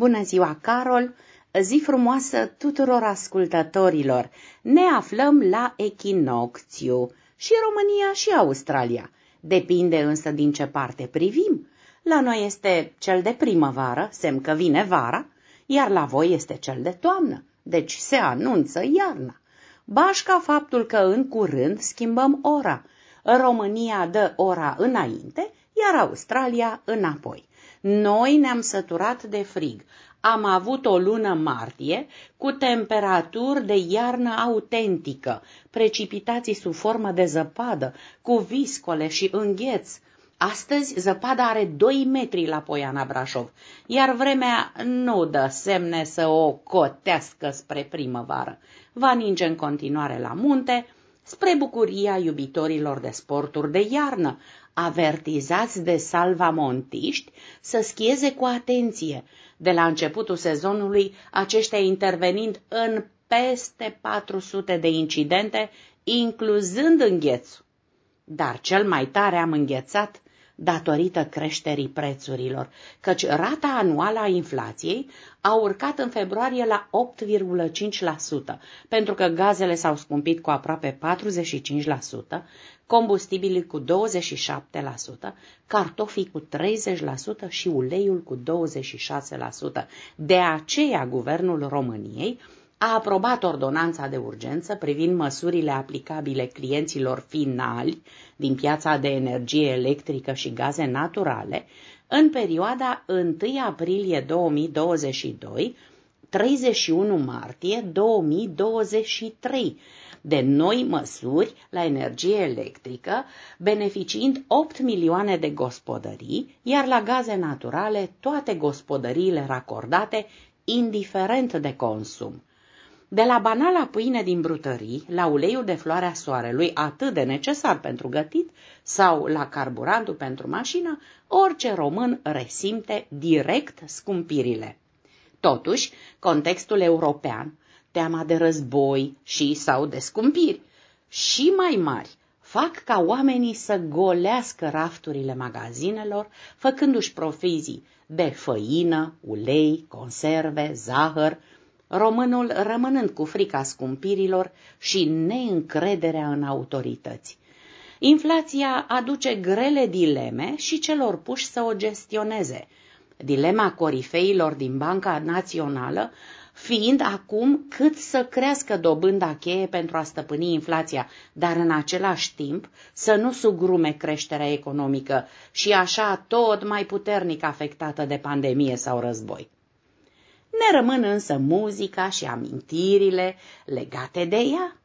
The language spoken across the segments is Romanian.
Bună ziua, Carol! Zi frumoasă tuturor ascultătorilor! Ne aflăm la echinocțiu și România și Australia. Depinde însă din ce parte privim. La noi este cel de primăvară, semn că vine vara, iar la voi este cel de toamnă, deci se anunță iarna. Bașca faptul că în curând schimbăm ora. România dă ora înainte, iar Australia înapoi. Noi ne-am săturat de frig. Am avut o lună martie cu temperaturi de iarnă autentică, precipitații sub formă de zăpadă, cu viscole și îngheț. Astăzi zăpada are 2 metri la Poiana Brașov, iar vremea nu dă semne să o cotească spre primăvară. Va ninge în continuare la munte, spre bucuria iubitorilor de sporturi de iarnă, avertizați de salvamontiști să schieze cu atenție, de la începutul sezonului aceștia intervenind în peste 400 de incidente, incluzând înghețul. Dar cel mai tare am înghețat datorită creșterii prețurilor, căci rata anuală a inflației a urcat în februarie la 8,5%, pentru că gazele s-au scumpit cu aproape 45%, combustibilii cu 27%, cartofii cu 30% și uleiul cu 26%. De aceea, Guvernul României a aprobat ordonanța de urgență privind măsurile aplicabile clienților finali din piața de energie electrică și gaze naturale în perioada 1 aprilie 2022 31 martie 2023 de noi măsuri la energie electrică, beneficiind 8 milioane de gospodării, iar la gaze naturale toate gospodăriile racordate, indiferent de consum. De la banala pâine din brutării, la uleiul de floarea soarelui, atât de necesar pentru gătit, sau la carburantul pentru mașină, orice român resimte direct scumpirile. Totuși, contextul european, teama de război și sau de scumpiri, și mai mari, fac ca oamenii să golească rafturile magazinelor, făcându-și provizii de făină, ulei, conserve, zahăr, românul rămânând cu frica scumpirilor și neîncrederea în autorități. Inflația aduce grele dileme și celor puși să o gestioneze. Dilema corifeilor din Banca Națională fiind acum cât să crească dobânda cheie pentru a stăpâni inflația, dar în același timp să nu sugrume creșterea economică și așa tot mai puternic afectată de pandemie sau război. Ne rămân însă muzica și amintirile legate de ea.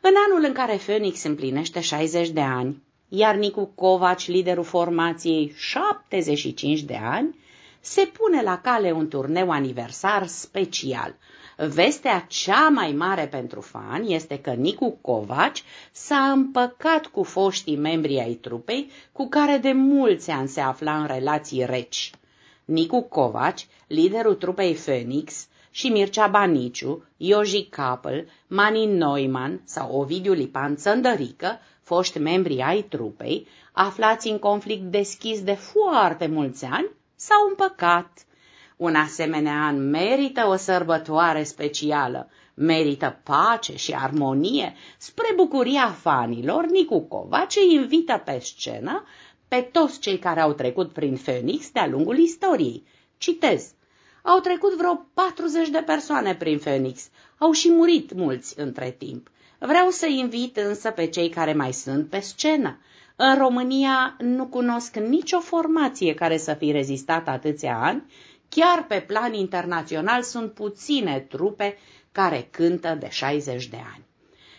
În anul în care Phoenix împlinește 60 de ani, iar Nicu Covaci, liderul formației, 75 de ani, se pune la cale un turneu aniversar special. Vestea cea mai mare pentru fani este că Nicu Covaci s-a împăcat cu foștii membri ai trupei cu care de mulți ani se afla în relații reci. Nicu Covaci, liderul trupei Phoenix, și Mircea Baniciu, Ioji Capel, Mani Neumann sau Ovidiu Lipan Țăndărică, foști membri ai trupei, aflați în conflict deschis de foarte mulți ani, s-au împăcat. Un asemenea an merită o sărbătoare specială, merită pace și armonie spre bucuria fanilor. Nicu Covaci invită pe scenă pe toți cei care au trecut prin Phoenix de-a lungul istoriei. Citez. Au trecut vreo 40 de persoane prin Phoenix. Au și murit mulți între timp. Vreau să invit însă pe cei care mai sunt pe scenă. În România nu cunosc nicio formație care să fi rezistat atâția ani, chiar pe plan internațional sunt puține trupe care cântă de 60 de ani.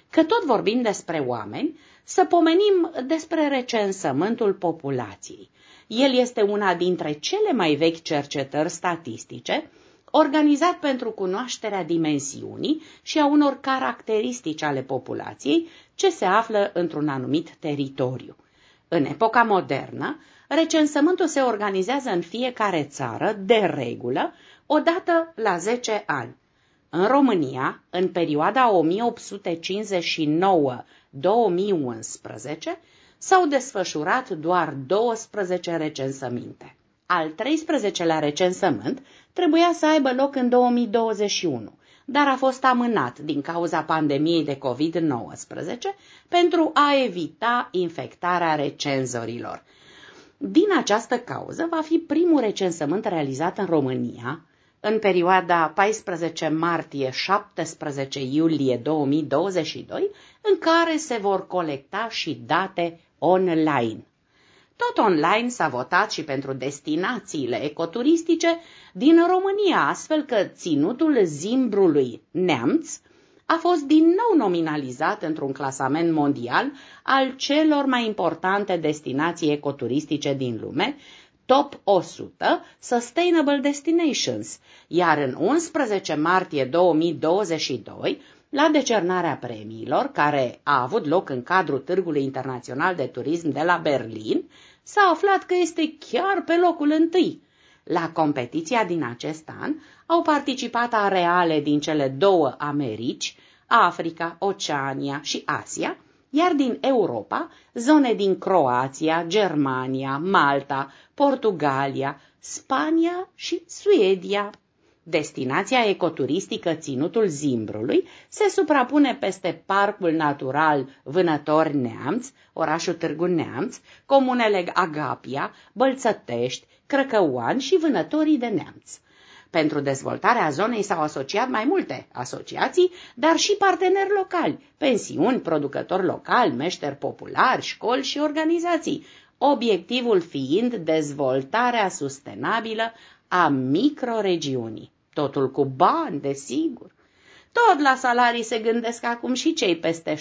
Că tot vorbim despre oameni, să pomenim despre recensământul populației. El este una dintre cele mai vechi cercetări statistice, organizat pentru cunoașterea dimensiunii și a unor caracteristici ale populației ce se află într-un anumit teritoriu. În epoca modernă, recensământul se organizează în fiecare țară, de regulă, odată la 10 ani. În România, în perioada 1859-2011, s-au desfășurat doar 12 recensăminte. Al 13-lea recensământ trebuia să aibă loc în 2021, dar a fost amânat din cauza pandemiei de COVID-19 pentru a evita infectarea recenzorilor. Din această cauză va fi primul recensământ realizat în România în perioada 14 martie-17 iulie 2022, în care se vor colecta și date online. Tot online s-a votat și pentru destinațiile ecoturistice din România, astfel că ținutul Zimbrului Neamț a fost din nou nominalizat într-un clasament mondial al celor mai importante destinații ecoturistice din lume, Top 100 Sustainable Destinations, iar în 11 martie 2022, la decernarea premiilor, care a avut loc în cadrul Târgului Internațional de Turism de la Berlin, s-a aflat că este chiar pe locul întâi. La competiția din acest an au participat areale din cele două Americi, Africa, Oceania și Asia, iar din Europa, zone din Croația, Germania, Malta, Portugalia, Spania și Suedia. Destinația ecoturistică Ținutul Zimbrului se suprapune peste Parcul Natural Vânători Neamț, orașul Târgu Neamț, comunele Agapia, Bălțătești, Crăcăuan și Vânătorii de Neamț. Pentru dezvoltarea zonei s-au asociat mai multe asociații, dar și parteneri locali, pensiuni, producători locali, meșteri populari, școli și organizații, obiectivul fiind dezvoltarea sustenabilă a microregiunii. Totul cu bani, desigur. Tot la salarii se gândesc acum și cei peste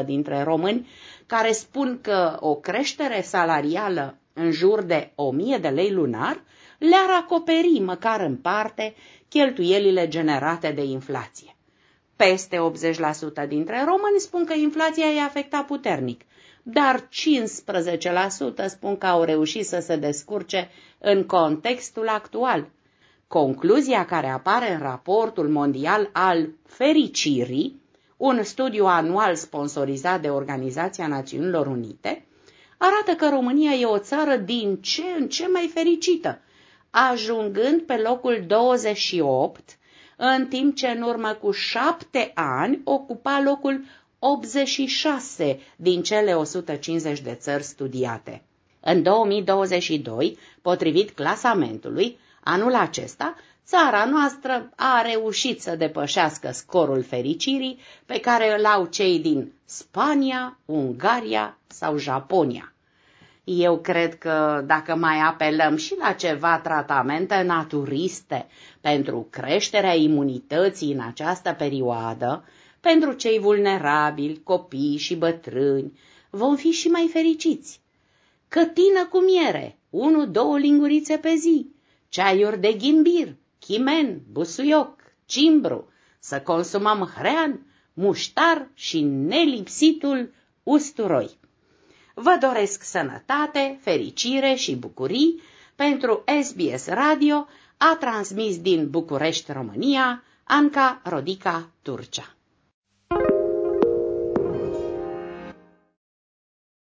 60% dintre români care spun că o creștere salarială în jur de 1000 de lei lunar le-ar acoperi măcar în parte cheltuielile generate de inflație. Peste 80% dintre români spun că inflația i-a afectat puternic, dar 15% spun că au reușit să se descurce în contextul actual. Concluzia care apare în raportul mondial al fericirii, un studiu anual sponsorizat de Organizația Națiunilor Unite, arată că România e o țară din ce în ce mai fericită, ajungând pe locul 28, în timp ce în urmă cu șapte ani ocupa locul 86 din cele 150 de țări studiate. În 2022, potrivit clasamentului, anul acesta, țara noastră a reușit să depășească scorul fericirii pe care îl au cei din Spania, Ungaria sau Japonia. Eu cred că dacă mai apelăm și la ceva tratamente naturiste pentru creșterea imunității în această perioadă, pentru cei vulnerabili, copii și bătrâni, vom fi și mai fericiți. Cătină cu miere, unu, două lingurițe pe zi, ceaiuri de ghimbir, chimen, busuioc, cimbru, să consumăm hrean, muștar și nelipsitul usturoi. Vă doresc sănătate, fericire și bucurii pentru SBS Radio, a transmis din București, România, Anca Rodica Turcea.